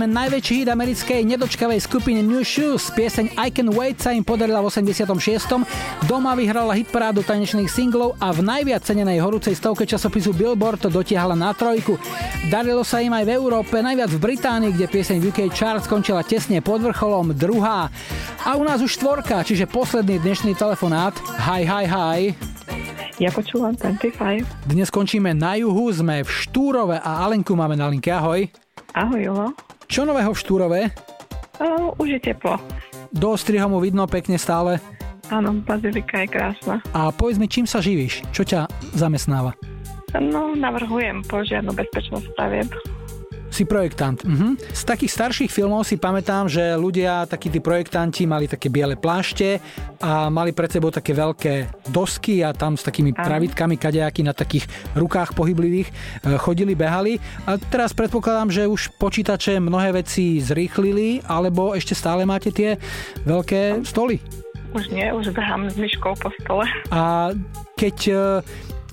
Sme najväčší hit americkej nedočkavej skupiny New Shoes. Pieseň I Can Wait sa im podarila v 86. Doma vyhrala hitparádu tanečných singlov a v najviac cenenej horúcej stovke časopisu Billboard to dotiahla na trojku. Darilo sa im aj v Európe, najviac v Británii, kde pieseň UK Chart skončila tesne pod vrcholom druhá. A u nás už štvorka, čiže posledný dnešný telefonát. Hi, hi, hi. Ja počúvam 25. Dnes skončíme na juhu, sme v Štúrove a Alenku máme na linke. Ahoj. Ahoj, Julo. Čo nového v Štúrove? Uh, už je teplo. Do Ostrihomu vidno pekne stále. Áno, bazilika je krásna. A povedz mi, čím sa živíš? Čo ťa zamestnáva? No, navrhujem požiadnu bezpečnosť stavieb. Si projektant. Mhm. Z takých starších filmov si pamätám, že ľudia, takí tí projektanti, mali také biele plášte a mali pred sebou také veľké dosky a tam s takými Áno. pravitkami kadejaký na takých rukách pohyblivých e, chodili, behali. A teraz predpokladám, že už počítače mnohé veci zrýchlili, alebo ešte stále máte tie veľké stoly. Už nie, už behám s myškou po stole. A keď e,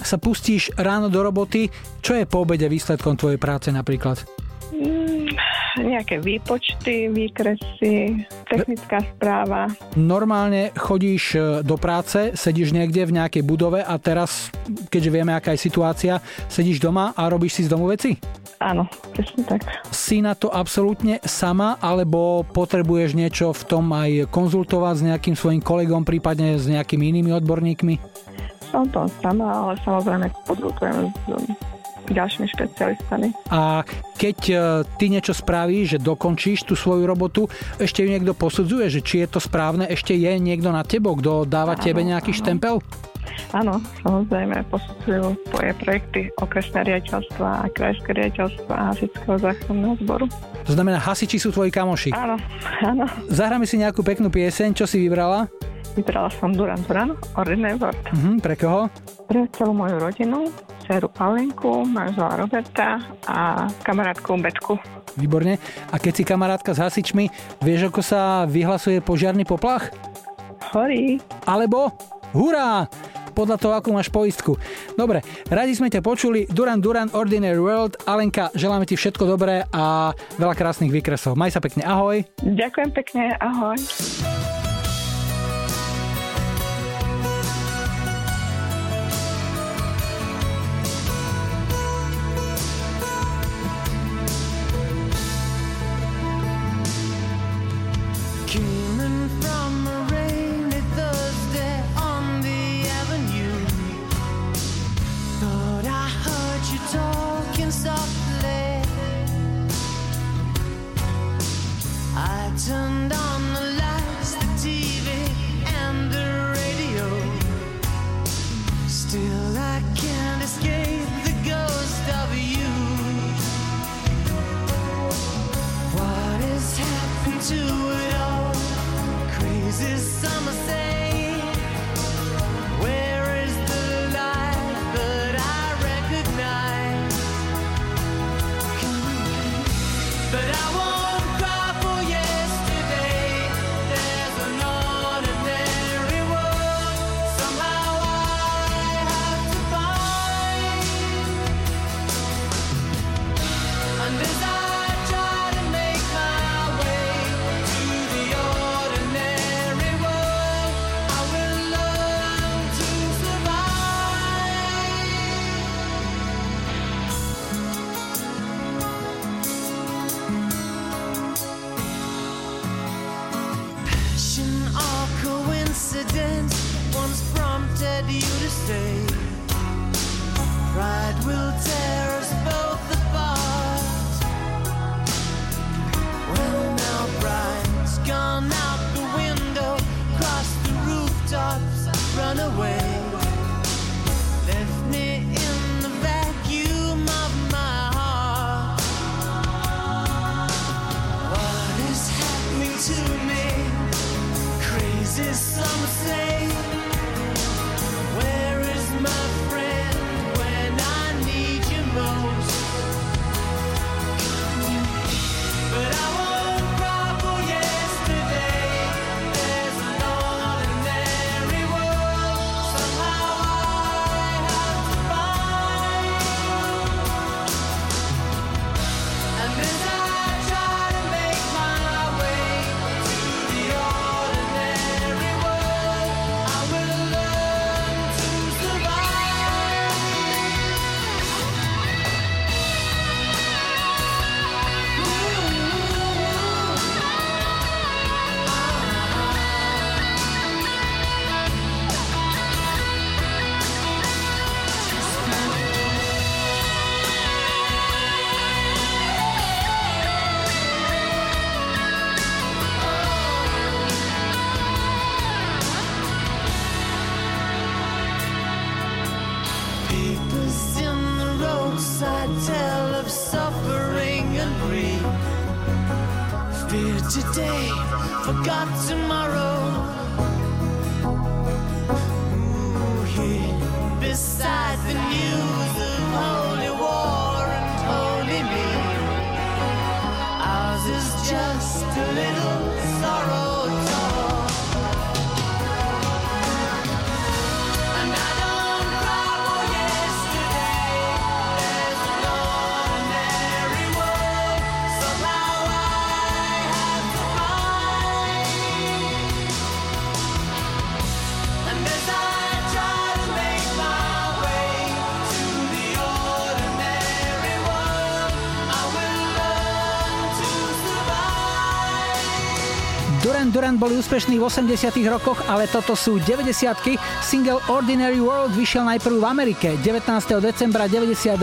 sa pustíš ráno do roboty, čo je po obede výsledkom tvojej práce napríklad? Mm, nejaké výpočty, výkresy, technická správa. Normálne chodíš e, do práce, sedíš niekde v nejakej budove a teraz, keďže vieme, aká je situácia, sedíš doma a robíš si z domu veci? Áno, presne tak. Si na to absolútne sama, alebo potrebuješ niečo v tom aj konzultovať s nejakým svojim kolegom, prípadne s nejakými inými odborníkmi? Som to sama, ale samozrejme konzultujem s ďalšími špecialistami. A keď e, ty niečo spravíš, že dokončíš tú svoju robotu, ešte ju niekto posudzuje, že či je to správne, ešte je niekto na tebo, kto dáva Áno, tebe nejaký áno. štempel? Áno, samozrejme posudzujú tvoje projekty okresné riaditeľstva a krajské riaditeľstva a hasičského záchranného zboru. To znamená, hasiči sú tvoji kamoši. Áno, áno. Zahráme si nejakú peknú pieseň, čo si vybrala? Vybrala som Duran Duran, Ordinary World. Mhm, pre koho? Pre celú moju rodinu, dceru Paulenku, manžela Roberta a kamarátku Betku. Výborne. A keď si kamarátka s hasičmi, vieš, ako sa vyhlasuje požiarný poplach? Horí. Alebo hurá! podľa toho, akú máš poistku. Dobre, radi sme ťa počuli. Duran Duran Ordinary World. Alenka, želáme ti všetko dobré a veľa krásnych výkresov. Maj sa pekne, ahoj. Ďakujem pekne, ahoj. forgotten Duran boli úspešní v 80 rokoch, ale toto sú 90 Single Ordinary World vyšiel najprv v Amerike 19. decembra 92,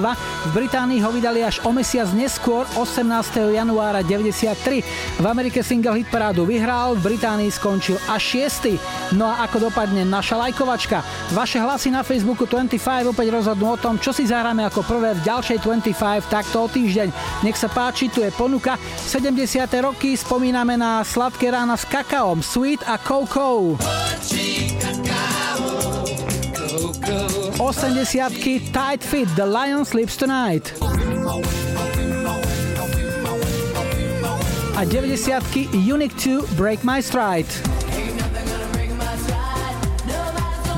v Británii ho vydali až o mesiac neskôr 18. januára 93. V Amerike single hit parádu vyhral, v Británii skončil až 6. No a ako dopadne naša lajkovačka? Vaše hlasy na Facebooku 25 opäť rozhodnú o tom, čo si zahráme ako prvé v ďalšej 25 takto o týždeň. Nech sa páči, tu je ponuka. 70. roky spomíname na sladké rána s kakaom, Sweet a Coco. 80 Tight Fit, The Lion Sleeps Tonight. A 90 Unique 2, Break My Stride.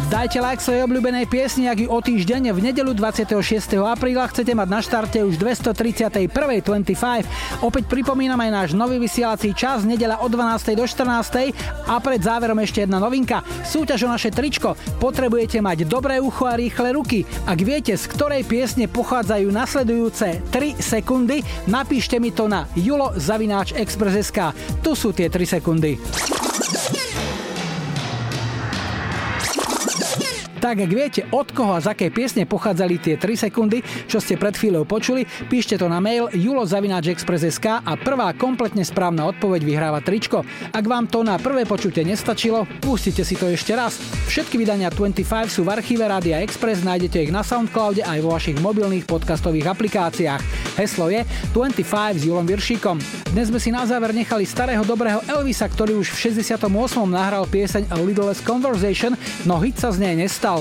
Dajte like svojej obľúbenej piesni, ak ju o týždeň v nedelu 26. apríla chcete mať na štarte už 231. 25. Opäť pripomínam aj náš nový vysielací čas, nedela od 12. do 14. A pred záverom ešte jedna novinka. Súťaž o naše tričko. Potrebujete mať dobré ucho a rýchle ruky. Ak viete, z ktorej piesne pochádzajú nasledujúce 3 sekundy, napíšte mi to na julo.express.sk. Tu sú tie 3 sekundy. Tak ak viete, od koho a z akej piesne pochádzali tie 3 sekundy, čo ste pred chvíľou počuli, píšte to na mail julozavináčexpress.sk a prvá kompletne správna odpoveď vyhráva tričko. Ak vám to na prvé počutie nestačilo, pustite si to ešte raz. Všetky vydania 25 sú v archíve Rádia Express, nájdete ich na Soundcloude aj vo vašich mobilných podcastových aplikáciách. Heslo je 25 s Julom Viršíkom. Dnes sme si na záver nechali starého dobrého Elvisa, ktorý už v 68. nahral pieseň A Little Less Conversation, no hit sa z nej nestal.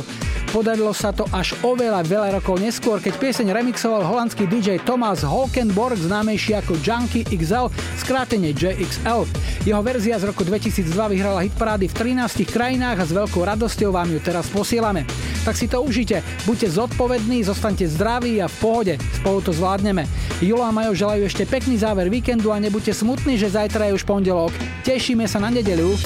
Podarilo sa to až oveľa veľa rokov neskôr, keď pieseň remixoval holandský DJ Thomas Holkenborg, známejší ako Junkie XL, skrátenie JXL. Jeho verzia z roku 2002 vyhrala hitparády v 13 krajinách a s veľkou radosťou vám ju teraz posielame. Tak si to užite, buďte zodpovední, zostaňte zdraví a v pohode, spolu to zvládneme. Julo a Majo želajú ešte pekný záver víkendu a nebuďte smutní, že zajtra je už pondelok. Tešíme sa na nedeľu.